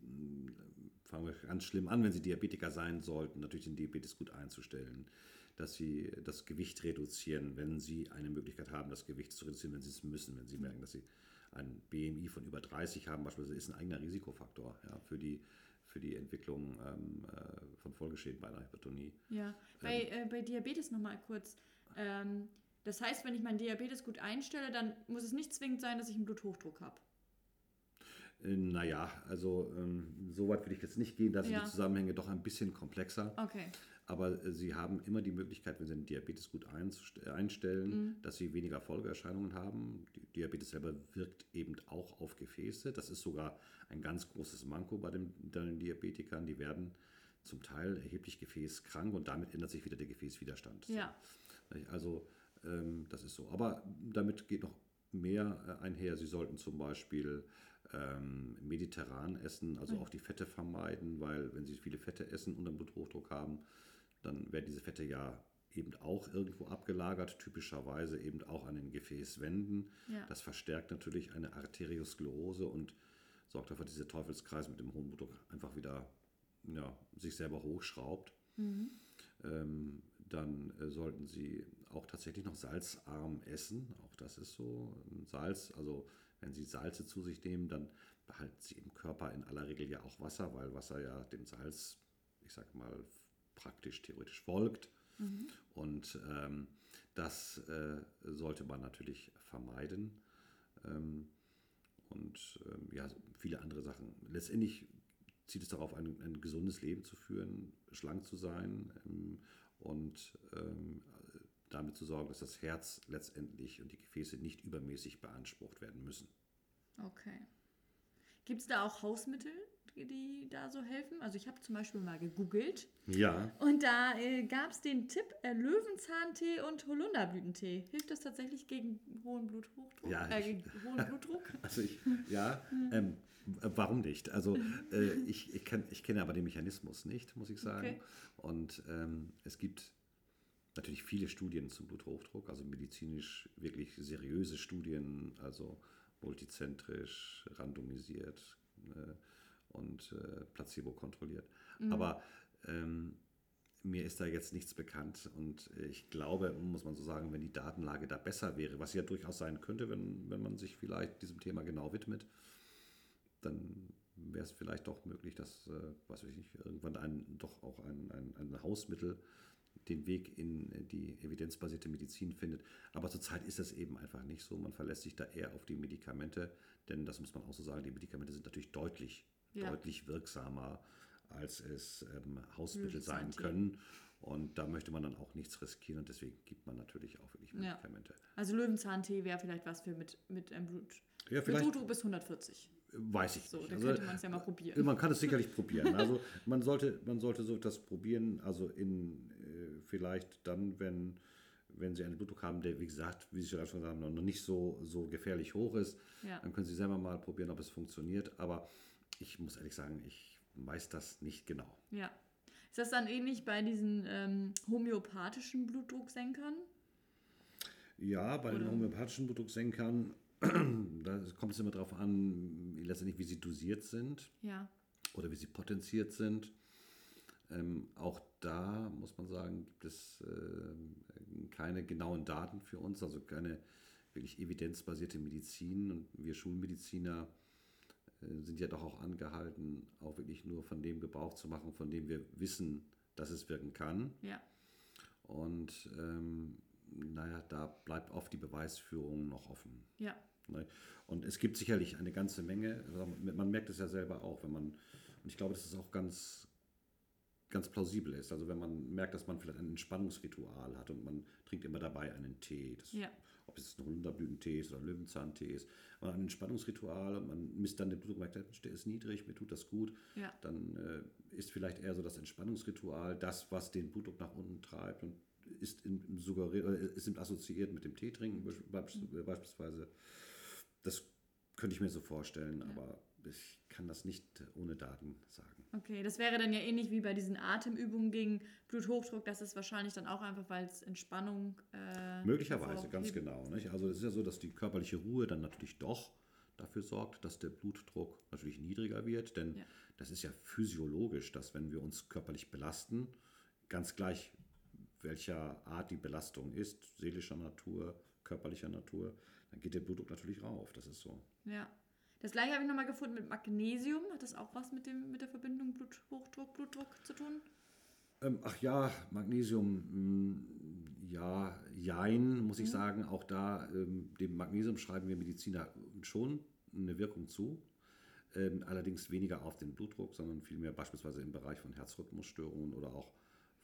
fangen wir ganz schlimm an, wenn Sie Diabetiker sein sollten, natürlich den Diabetes gut einzustellen, dass Sie das Gewicht reduzieren, wenn Sie eine Möglichkeit haben, das Gewicht zu reduzieren, wenn Sie es müssen, wenn Sie merken, dass Sie ein BMI von über 30 haben, beispielsweise ist ein eigener Risikofaktor ja, für die für die Entwicklung ähm, äh, von Folgeschäden bei einer Hypertonie. Ja, bei, ähm, äh, bei Diabetes nochmal kurz. Ähm, das heißt, wenn ich meinen Diabetes gut einstelle, dann muss es nicht zwingend sein, dass ich einen Bluthochdruck habe. Äh, naja, also ähm, so weit würde ich jetzt nicht gehen, da sind ja. die Zusammenhänge doch ein bisschen komplexer. Okay. Aber äh, Sie haben immer die Möglichkeit, wenn Sie den Diabetes gut einstellen, mhm. dass Sie weniger Folgeerscheinungen haben. Die Diabetes selber wirkt eben auch auf Gefäße. Das ist sogar ein ganz großes Manko bei den, den Diabetikern. Die werden zum Teil erheblich gefäßkrank und damit ändert sich wieder der Gefäßwiderstand. Ja. Also ähm, das ist so. Aber damit geht noch mehr äh, einher. Sie sollten zum Beispiel ähm, mediterran essen, also mhm. auch die Fette vermeiden, weil wenn Sie viele Fette essen und einen Bluthochdruck haben, dann werden diese Fette ja eben auch irgendwo abgelagert, typischerweise eben auch an den Gefäßwänden. Ja. Das verstärkt natürlich eine Arteriosklerose und sorgt dafür, dass dieser Teufelskreis mit dem hohen Blutdruck einfach wieder ja, sich selber hochschraubt. Mhm. Ähm, dann äh, sollten Sie auch tatsächlich noch salzarm essen. Auch das ist so. Salz, also wenn Sie Salze zu sich nehmen, dann behalten Sie im Körper in aller Regel ja auch Wasser, weil Wasser ja dem Salz, ich sag mal, praktisch theoretisch folgt. Mhm. Und ähm, das äh, sollte man natürlich vermeiden. Ähm, und ähm, ja, viele andere Sachen. Letztendlich zieht es darauf, ein, ein gesundes Leben zu führen, schlank zu sein ähm, und ähm, damit zu sorgen, dass das Herz letztendlich und die Gefäße nicht übermäßig beansprucht werden müssen. Okay. Gibt es da auch Hausmittel, die da so helfen? Also ich habe zum Beispiel mal gegoogelt. Ja. Und da äh, gab es den Tipp äh, Löwenzahntee und Holunderblütentee. Hilft das tatsächlich gegen hohen Bluthochdruck? Ja. Äh, gegen hohen Blutdruck? Also ich, ja, ähm, warum nicht? Also äh, ich, ich, kenn, ich kenne aber den Mechanismus nicht, muss ich sagen. Okay. Und ähm, es gibt natürlich viele Studien zum Bluthochdruck, also medizinisch wirklich seriöse Studien, also multizentrisch, randomisiert äh, und äh, placebo kontrolliert. Mhm. Aber ähm, mir ist da jetzt nichts bekannt und ich glaube, muss man so sagen, wenn die Datenlage da besser wäre, was ja durchaus sein könnte, wenn, wenn man sich vielleicht diesem Thema genau widmet, dann wäre es vielleicht doch möglich, dass, äh, was weiß ich, irgendwann ein, doch auch ein, ein, ein Hausmittel den Weg in die evidenzbasierte Medizin findet. Aber zurzeit ist das eben einfach nicht so. Man verlässt sich da eher auf die Medikamente, denn das muss man auch so sagen, die Medikamente sind natürlich deutlich, ja. deutlich wirksamer, als es ähm, Hausmittel sein können. Und da möchte man dann auch nichts riskieren und deswegen gibt man natürlich auch wirklich Medikamente. Ja. Also Löwenzahntee wäre vielleicht was für mit, mit einem Blut. Ja, vielleicht. Blutdruck bis 140. Weiß ich so, nicht. Dann also, könnte man es ja mal probieren. Man kann es sicherlich probieren. Also man sollte, man sollte so das probieren, also in äh, vielleicht dann, wenn, wenn Sie einen Blutdruck haben, der, wie gesagt, wie Sie schon gesagt haben, noch nicht so, so gefährlich hoch ist, ja. dann können Sie selber mal probieren, ob es funktioniert. Aber ich muss ehrlich sagen, ich weiß das nicht genau. Ja. Ist das dann ähnlich bei diesen ähm, homöopathischen Blutdrucksenkern? Ja, bei Oder? den homöopathischen Blutdrucksenkern da kommt es immer darauf an, letztendlich, wie sie dosiert sind ja. oder wie sie potenziert sind. Ähm, auch da muss man sagen, gibt es äh, keine genauen Daten für uns, also keine wirklich evidenzbasierte Medizin. Und wir Schulmediziner sind ja doch auch angehalten, auch wirklich nur von dem Gebrauch zu machen, von dem wir wissen, dass es wirken kann. Ja. Und ähm, naja, da bleibt oft die Beweisführung noch offen. Ja. Ne? Und es gibt sicherlich eine ganze Menge, man merkt es ja selber auch, wenn man, und ich glaube, dass es auch ganz, ganz plausibel ist. Also wenn man merkt, dass man vielleicht ein Entspannungsritual hat und man trinkt immer dabei einen Tee, das, ja. Ob es ein Holunderblütentee ist oder Löwenzahntee ist, man hat ein Entspannungsritual und man misst dann den Blutdruck, merkt, der ist niedrig, mir tut das gut, ja. dann äh, ist vielleicht eher so das Entspannungsritual das, was den Blutdruck nach unten treibt und ist, in, suggeriert, ist assoziiert mit dem Teetrinken beispielsweise. Das könnte ich mir so vorstellen, ja. aber ich kann das nicht ohne Daten sagen. Okay, das wäre dann ja ähnlich wie bei diesen Atemübungen gegen Bluthochdruck. Das ist wahrscheinlich dann auch einfach, weil es Entspannung. Äh, Möglicherweise, ganz genau. Nicht? Also es ist ja so, dass die körperliche Ruhe dann natürlich doch dafür sorgt, dass der Blutdruck natürlich niedriger wird. Denn ja. das ist ja physiologisch, dass wenn wir uns körperlich belasten, ganz gleich welcher Art die Belastung ist, seelischer Natur, körperlicher Natur, dann geht der Blutdruck natürlich rauf. Das ist so. Ja. Das gleiche habe ich nochmal gefunden mit Magnesium. Hat das auch was mit, dem, mit der Verbindung Bluthochdruck, Blutdruck zu tun? Ähm, ach ja, Magnesium, mh, mm, ja, jein, muss ich mhm. sagen. Auch da, ähm, dem Magnesium schreiben wir Mediziner schon eine Wirkung zu. Ähm, allerdings weniger auf den Blutdruck, sondern vielmehr beispielsweise im Bereich von Herzrhythmusstörungen oder auch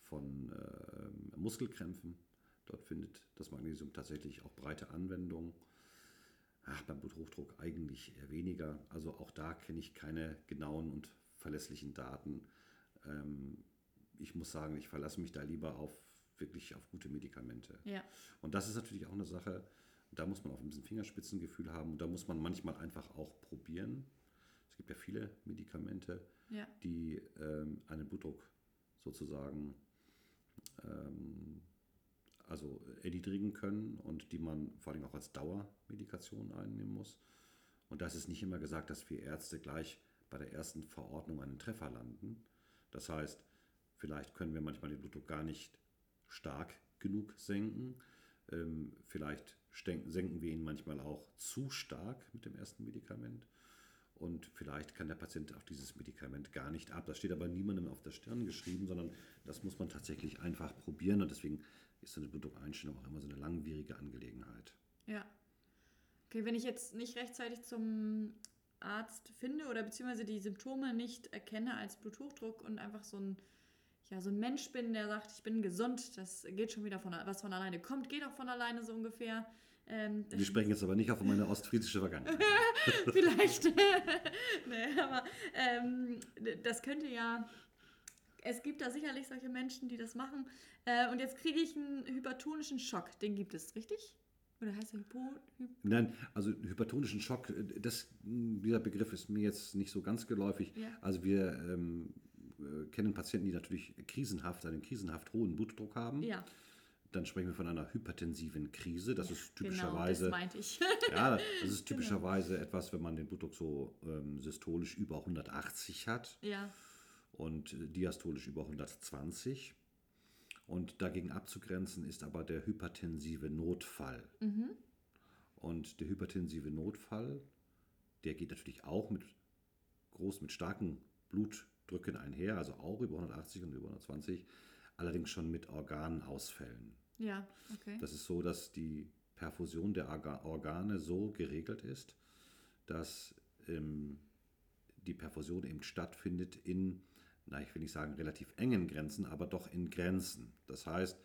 von äh, Muskelkrämpfen. Dort findet das Magnesium tatsächlich auch breite Anwendung. Ach, beim Bluthochdruck eigentlich eher weniger. Also auch da kenne ich keine genauen und verlässlichen Daten. Ähm, ich muss sagen, ich verlasse mich da lieber auf wirklich auf gute Medikamente. Ja. Und das ist natürlich auch eine Sache, da muss man auch ein bisschen Fingerspitzengefühl haben. Und da muss man manchmal einfach auch probieren. Es gibt ja viele Medikamente, ja. die ähm, einen Blutdruck sozusagen ähm, also erniedrigen können und die man vor allem auch als Dauermedikation einnehmen muss. Und das ist nicht immer gesagt, dass wir Ärzte gleich bei der ersten Verordnung einen Treffer landen. Das heißt, vielleicht können wir manchmal den Blutdruck gar nicht stark genug senken. Ähm, vielleicht senken wir ihn manchmal auch zu stark mit dem ersten Medikament. Und vielleicht kann der Patient auch dieses Medikament gar nicht ab. Das steht aber niemandem auf der Stirn geschrieben, sondern das muss man tatsächlich einfach probieren. Und deswegen ist so eine Blutdruckeinstellung auch immer so eine langwierige Angelegenheit. Ja. Okay, wenn ich jetzt nicht rechtzeitig zum Arzt finde oder beziehungsweise die Symptome nicht erkenne als Bluthochdruck und einfach so ein, ja, so ein Mensch bin, der sagt, ich bin gesund, das geht schon wieder von was von alleine kommt, geht auch von alleine so ungefähr. Ähm, Wir sprechen jetzt aber nicht auf meine ostfriesische Vergangenheit. Vielleicht. nee, aber ähm, das könnte ja. Es gibt da sicherlich solche Menschen, die das machen. Äh, und jetzt kriege ich einen hypertonischen Schock. Den gibt es, richtig? Oder heißt er Hypo? Hyp Nein, also hypertonischen Schock, äh, das, dieser Begriff ist mir jetzt nicht so ganz geläufig. Ja. Also wir ähm, äh, kennen Patienten, die natürlich krisenhaft, einen krisenhaft hohen Blutdruck haben. Ja. Dann sprechen wir von einer hypertensiven Krise. Das ist typischerweise. Genau, das meinte ich. ja, das ist genau. typischerweise genau. etwas, wenn man den Blutdruck so ähm, systolisch über 180 hat. Ja. Und diastolisch über 120. Und dagegen abzugrenzen ist aber der hypertensive Notfall. Mhm. Und der hypertensive Notfall, der geht natürlich auch mit groß, mit starken Blutdrücken einher, also auch über 180 und über 120, allerdings schon mit Organausfällen. Ja, okay. Das ist so, dass die Perfusion der Organe so geregelt ist, dass ähm, die Perfusion eben stattfindet in na, ich will nicht sagen relativ engen Grenzen, aber doch in Grenzen. Das heißt,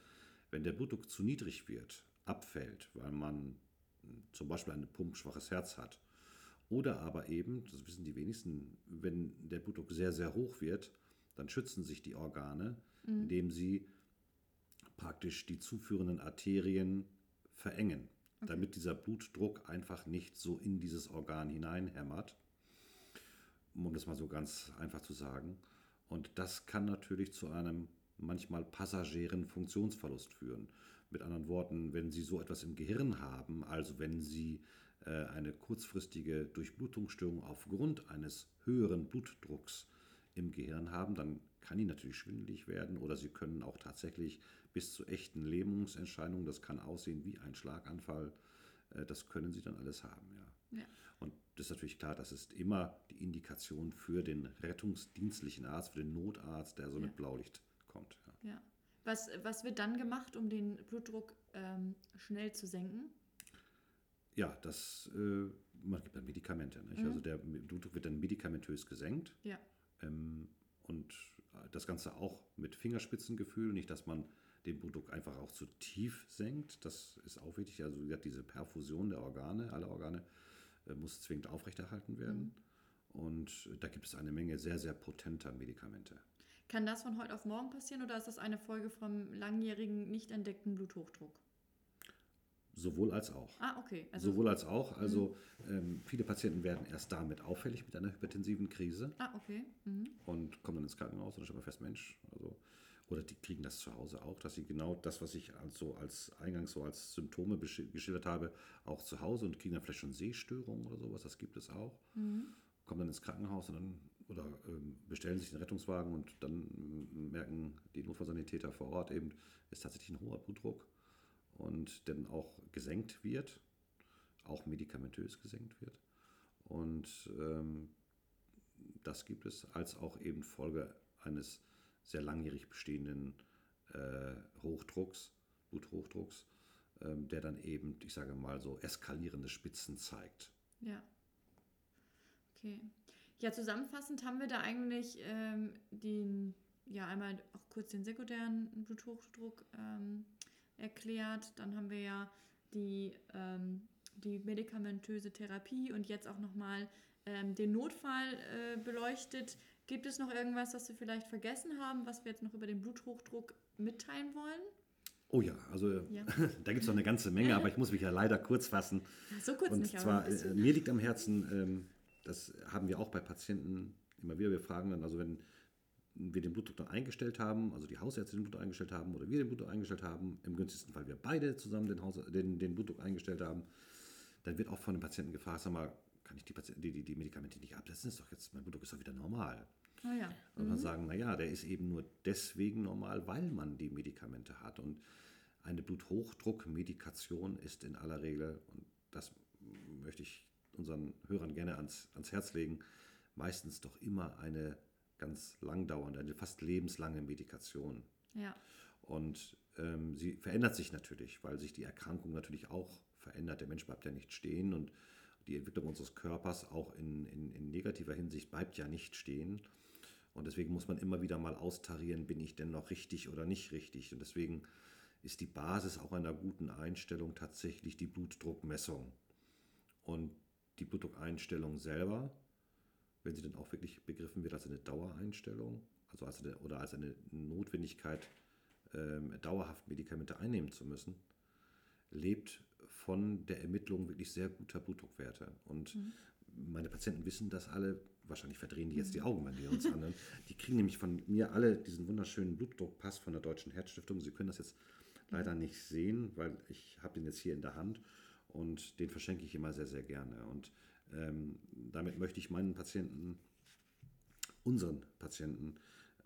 wenn der Blutdruck zu niedrig wird, abfällt, weil man hm, zum Beispiel ein pumpschwaches Herz hat, oder aber eben, das wissen die wenigsten, wenn der Blutdruck sehr, sehr hoch wird, dann schützen sich die Organe, mhm. indem sie praktisch die zuführenden Arterien verengen, okay. damit dieser Blutdruck einfach nicht so in dieses Organ hineinhämmert, um das mal so ganz einfach zu sagen. Und das kann natürlich zu einem manchmal passagieren Funktionsverlust führen. Mit anderen Worten, wenn Sie so etwas im Gehirn haben, also wenn Sie äh, eine kurzfristige Durchblutungsstörung aufgrund eines höheren Blutdrucks im Gehirn haben, dann kann die natürlich schwindelig werden oder Sie können auch tatsächlich bis zu echten Lähmungsentscheidungen, das kann aussehen wie ein Schlaganfall, äh, das können Sie dann alles haben, ja. ja. Und das ist natürlich klar, das ist immer die Indikation für den rettungsdienstlichen Arzt, für den Notarzt, der so ja. mit Blaulicht kommt. Ja. ja. Was, was wird dann gemacht, um den Blutdruck ähm, schnell zu senken? Ja, das, äh, man gibt dann Medikamente. Mhm. Also der Blutdruck wird dann medikamentös gesenkt. Ja. Ähm, und das Ganze auch mit Fingerspitzengefühl, nicht, dass man den Blutdruck einfach auch zu tief senkt. Das ist auch wichtig. Also wie gesagt, diese Perfusion der Organe, alle Organe, äh, muss zwingend aufrechterhalten werden. Mhm. Und da gibt es eine Menge sehr, sehr potenter Medikamente. Kann das von heute auf morgen passieren oder ist das eine Folge vom langjährigen, nicht entdeckten Bluthochdruck? Sowohl als auch. Ah, okay. Also Sowohl als auch. Also mhm. ähm, viele Patienten werden erst damit auffällig mit einer hypertensiven Krise. Ah, okay. Mhm. Und kommen dann ins Krankenhaus und stellen fest, Mensch, also oder die kriegen das zu Hause auch, dass sie genau das, was ich also als eingangs so als Symptome geschildert habe, auch zu Hause und kriegen dann vielleicht schon Sehstörungen oder sowas, das gibt es auch. Mhm. Kommen dann ins Krankenhaus und dann oder ähm, bestellen sich einen Rettungswagen und dann merken die Notfallsanitäter vor Ort eben, ist tatsächlich ein hoher Blutdruck und dann auch gesenkt wird, auch medikamentös gesenkt wird. Und ähm, das gibt es als auch eben Folge eines sehr langjährig bestehenden äh, Hochdrucks, Bluthochdrucks, ähm, der dann eben, ich sage mal so, eskalierende Spitzen zeigt. Ja. Okay. Ja, zusammenfassend haben wir da eigentlich ähm, den, ja, einmal auch kurz den sekundären Bluthochdruck ähm, erklärt. Dann haben wir ja die, ähm, die medikamentöse Therapie und jetzt auch nochmal ähm, den Notfall äh, beleuchtet. Gibt es noch irgendwas, was wir vielleicht vergessen haben, was wir jetzt noch über den Bluthochdruck mitteilen wollen? Oh ja, also ja. da gibt es noch eine ganze Menge, aber ich muss mich ja leider kurz fassen. So kurz Und nicht, zwar, äh, mir liegt am Herzen, ähm, das haben wir auch bei Patienten immer wieder, wir fragen dann, also wenn wir den Blutdruck dann eingestellt haben, also die Hausärzte den Blutdruck eingestellt haben oder wir den Blutdruck eingestellt haben, im günstigsten Fall wir beide zusammen den, Haus, den, den Blutdruck eingestellt haben, dann wird auch von den Patienten gefragt, sag mal, kann ich die, die, die, die Medikamente nicht absetzen? Ist doch jetzt, mein Blutdruck ist doch wieder normal. Oh ja. Und man sagen, naja, der ist eben nur deswegen normal, weil man die Medikamente hat. Und eine Bluthochdruckmedikation ist in aller Regel, und das möchte ich unseren Hörern gerne ans, ans Herz legen, meistens doch immer eine ganz langdauernde, eine fast lebenslange Medikation. Ja. Und ähm, sie verändert sich natürlich, weil sich die Erkrankung natürlich auch verändert. Der Mensch bleibt ja nicht stehen und die Entwicklung unseres Körpers auch in, in, in negativer Hinsicht bleibt ja nicht stehen. Und deswegen muss man immer wieder mal austarieren, bin ich denn noch richtig oder nicht richtig. Und deswegen ist die Basis auch einer guten Einstellung tatsächlich die Blutdruckmessung. Und die Blutdruckeinstellung selber, wenn sie dann auch wirklich begriffen wird als eine Dauereinstellung, also als eine, oder als eine Notwendigkeit, ähm, dauerhaft Medikamente einnehmen zu müssen, lebt von der Ermittlung wirklich sehr guter Blutdruckwerte. Und mhm. meine Patienten wissen das alle, wahrscheinlich verdrehen die jetzt die Augen, wenn die uns anhören. Die kriegen nämlich von mir alle diesen wunderschönen Blutdruckpass von der Deutschen Herzstiftung. Sie können das jetzt leider nicht sehen, weil ich habe den jetzt hier in der Hand und den verschenke ich immer sehr, sehr gerne. Und ähm, damit möchte ich meinen Patienten, unseren Patienten,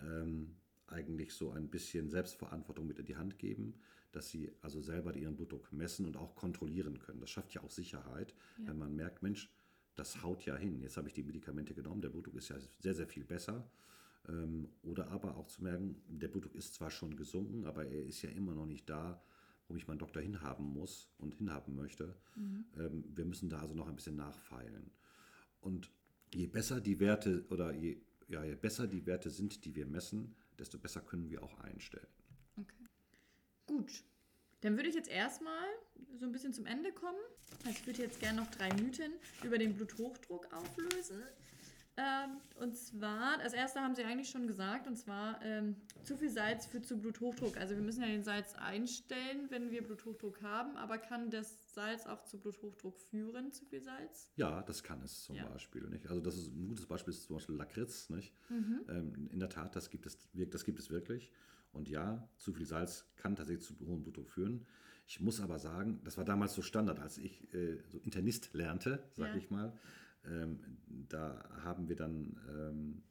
ähm, eigentlich so ein bisschen Selbstverantwortung mit in die Hand geben, dass sie also selber ihren Blutdruck messen und auch kontrollieren können. Das schafft ja auch Sicherheit, ja. wenn man merkt, Mensch, das haut ja hin. Jetzt habe ich die Medikamente genommen, der Blutdruck ist ja sehr, sehr viel besser. Ähm, oder aber auch zu merken, der Blutdruck ist zwar schon gesunken, aber er ist ja immer noch nicht da, wo ich meinen Doktor hinhaben muss und hinhaben möchte. Mhm. Ähm, wir müssen da also noch ein bisschen nachfeilen. Und je besser die Werte oder je, ja, je besser die Werte sind, die wir messen, desto besser können wir auch einstellen. Okay. Gut. Dann würde ich jetzt erstmal so ein bisschen zum Ende kommen. Also ich würde jetzt gerne noch drei Mythen über den Bluthochdruck auflösen. Ähm, und zwar, als erste haben Sie eigentlich schon gesagt, und zwar ähm, zu viel Salz führt zu Bluthochdruck. Also wir müssen ja den Salz einstellen, wenn wir Bluthochdruck haben, aber kann das Salz auch zu Bluthochdruck führen, zu viel Salz? Ja, das kann es zum ja. Beispiel. Nicht? Also das ist ein gutes Beispiel ist zum Beispiel Lakritz. Nicht? Mhm. Ähm, in der Tat, das gibt, es, das gibt es wirklich. Und ja, zu viel Salz kann tatsächlich zu hohem Blutdruck führen. Ich muss aber sagen, das war damals so Standard, als ich äh, so Internist lernte, sag ja. ich mal ähm, da haben wir dann ähm,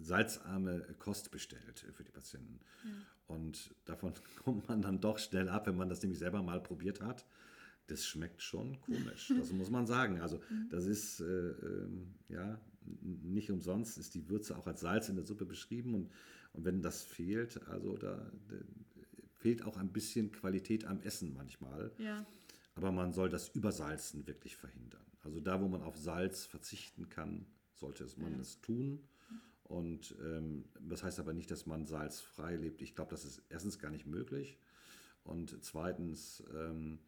salzarme Kost bestellt für die Patienten. Ja. Und davon kommt man dann doch schnell ab, wenn man das nämlich selber mal probiert hat. Das schmeckt schon komisch, das muss man sagen. Also mhm. das ist, äh, äh, ja, nicht umsonst ist die Würze auch als Salz in der Suppe beschrieben. Und, und wenn das fehlt, also da, da fehlt auch ein bisschen Qualität am Essen manchmal. Ja. Aber man soll das Übersalzen wirklich verhindern. Also da, wo man auf Salz verzichten kann, sollte es man es tun. Und ähm, das heißt aber nicht, dass man salzfrei lebt. Ich glaube, das ist erstens gar nicht möglich. Und zweitens ähm,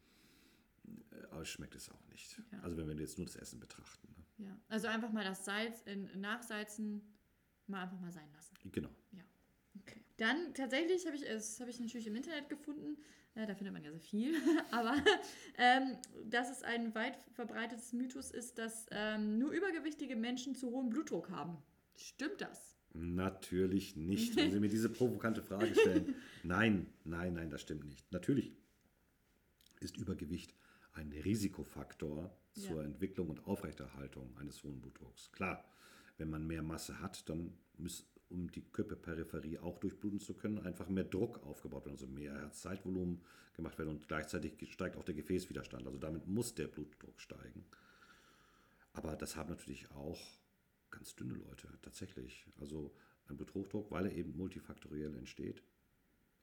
äh, schmeckt es auch nicht. Ja. Also wenn wir jetzt nur das Essen betrachten. Ne? Ja, also einfach mal das Salz in, Nachsalzen mal einfach mal sein lassen. Genau. Ja. Okay. Dann tatsächlich habe ich es habe ich natürlich im Internet gefunden. Ja, da findet man ja so viel. Aber ähm, dass es ein weit verbreitetes Mythos ist, dass ähm, nur übergewichtige Menschen zu hohem Blutdruck haben. Stimmt das? Natürlich nicht, wenn Sie mir diese provokante Frage stellen. Nein, nein, nein, das stimmt nicht. Natürlich ist Übergewicht ein Risikofaktor zur ja. Entwicklung und Aufrechterhaltung eines hohen Blutdrucks. Klar, wenn man mehr Masse hat, dann muss, um die Körperperipherie auch durchbluten zu können, einfach mehr Druck aufgebaut werden, also mehr Herzzeitvolumen gemacht werden und gleichzeitig steigt auch der Gefäßwiderstand. Also damit muss der Blutdruck steigen. Aber das haben natürlich auch ganz dünne Leute tatsächlich. Also ein Bluthochdruck, weil er eben multifaktoriell entsteht,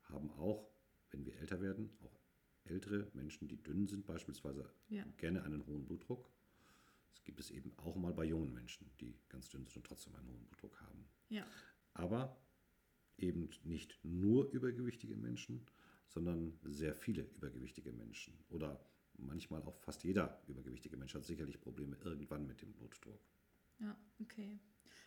haben auch, wenn wir älter werden, auch ältere Menschen, die dünn sind, beispielsweise ja. gerne einen hohen Blutdruck. Das gibt es eben auch mal bei jungen Menschen, die ganz dünn sind und trotzdem einen hohen Blutdruck haben. Ja. Aber eben nicht nur übergewichtige Menschen, sondern sehr viele übergewichtige Menschen. Oder manchmal auch fast jeder übergewichtige Mensch hat sicherlich Probleme irgendwann mit dem Blutdruck. Ja, okay.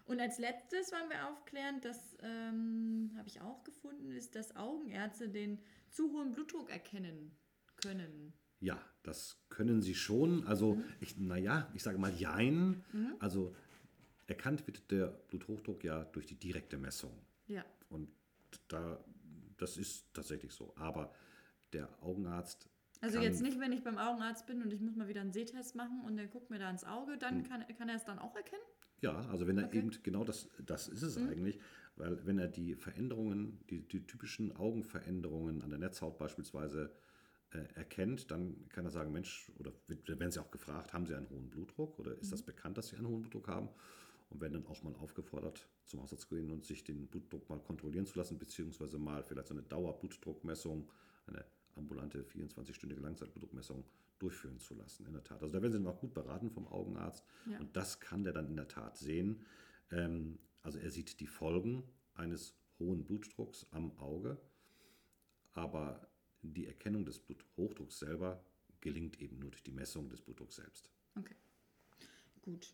Und als letztes wollen wir aufklären, das ähm, habe ich auch gefunden, ist, dass Augenärzte den zu hohen Blutdruck erkennen können. Ja, das können sie schon. Also, mhm. ich, naja, ich sage mal Jein. Mhm. Also, erkannt wird der Bluthochdruck ja durch die direkte Messung. Ja. Und da, das ist tatsächlich so. Aber der Augenarzt. Also jetzt nicht, wenn ich beim Augenarzt bin und ich muss mal wieder einen Sehtest machen und der guckt mir da ins Auge, dann hm. kann, kann er es dann auch erkennen? Ja, also wenn er Okay. eben, genau das, das ist es eigentlich, weil wenn er die Veränderungen, die, die typischen Augenveränderungen an der Netzhaut beispielsweise äh, erkennt, dann kann er sagen, Mensch, oder werden Sie auch gefragt, haben Sie einen hohen Blutdruck oder ist das bekannt, dass Sie einen hohen Blutdruck haben? Und werden dann auch mal aufgefordert, zum Hausarzt zu gehen und sich den Blutdruck mal kontrollieren zu lassen, beziehungsweise mal vielleicht so eine Dauerblutdruckmessung, eine ambulante 24-stündige Langzeitblutdruckmessung durchführen zu lassen, in der Tat. Also da werden Sie dann auch gut beraten vom Augenarzt Ja. und das kann der dann in der Tat sehen. Ähm, also er sieht die Folgen eines hohen Blutdrucks am Auge, aber die Erkennung des Bluthochdrucks selber gelingt eben nur durch die Messung des Blutdrucks selbst. Okay. Gut.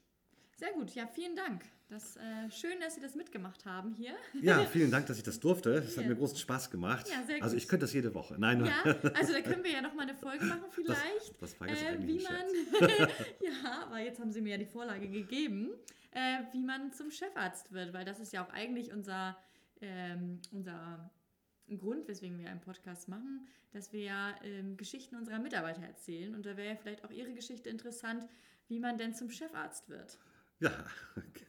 Sehr gut. Ja, vielen Dank. Das, äh, schön, dass Sie das mitgemacht haben hier. Ja, vielen Dank, dass ich das durfte. Es hat mir großen Spaß gemacht. Ja, sehr Also gut. ich könnte das jede Woche. Nein, Ja, also da können wir ja noch mal eine Folge machen vielleicht. das war jetzt äh, wie man, ja, aber jetzt haben Sie mir ja die Vorlage gegeben, äh, wie man zum Chefarzt wird, weil das ist ja auch eigentlich unser, ähm, unser Grund, weswegen wir einen Podcast machen, dass wir ja ähm, Geschichten unserer Mitarbeiter erzählen und da wäre ja vielleicht auch Ihre Geschichte interessant, wie man denn zum Chefarzt wird. Ja,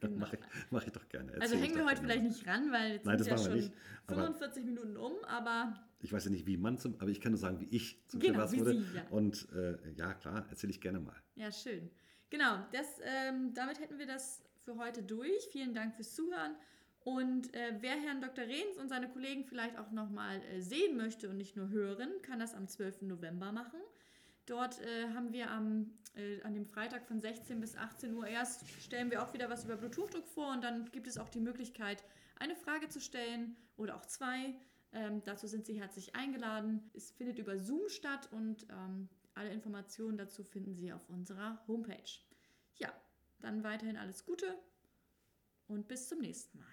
Genau. mache ich, mach ich doch gerne. Also Erzähl ich hängen wir heute gerne. vielleicht nicht ran, weil jetzt Nein, sind das ja schon nicht, aber- 45 Minuten um, aber Ich weiß ja nicht, wie man zum, aber ich kann nur sagen, wie ich zum Genau, wie wurde. Sie, ja. Und äh, ja, klar, erzähle ich gerne mal. Ja, schön. Genau, das, ähm, damit hätten wir das für heute durch. Vielen Dank fürs Zuhören. Und äh, wer Herrn Dr. Rehns und seine Kollegen vielleicht auch nochmal äh, sehen möchte und nicht nur hören, kann das am 12. November machen. Dort äh, haben wir am, äh, an dem Freitag von 16 bis 18 Uhr erst stellen wir auch wieder was über Bluthochdruck vor und dann gibt es auch die Möglichkeit, eine Frage zu stellen oder auch zwei. Ähm, dazu sind Sie herzlich eingeladen. Es findet über Zoom statt und ähm, alle Informationen dazu finden Sie auf unserer Homepage. Ja, dann weiterhin alles Gute und bis zum nächsten Mal.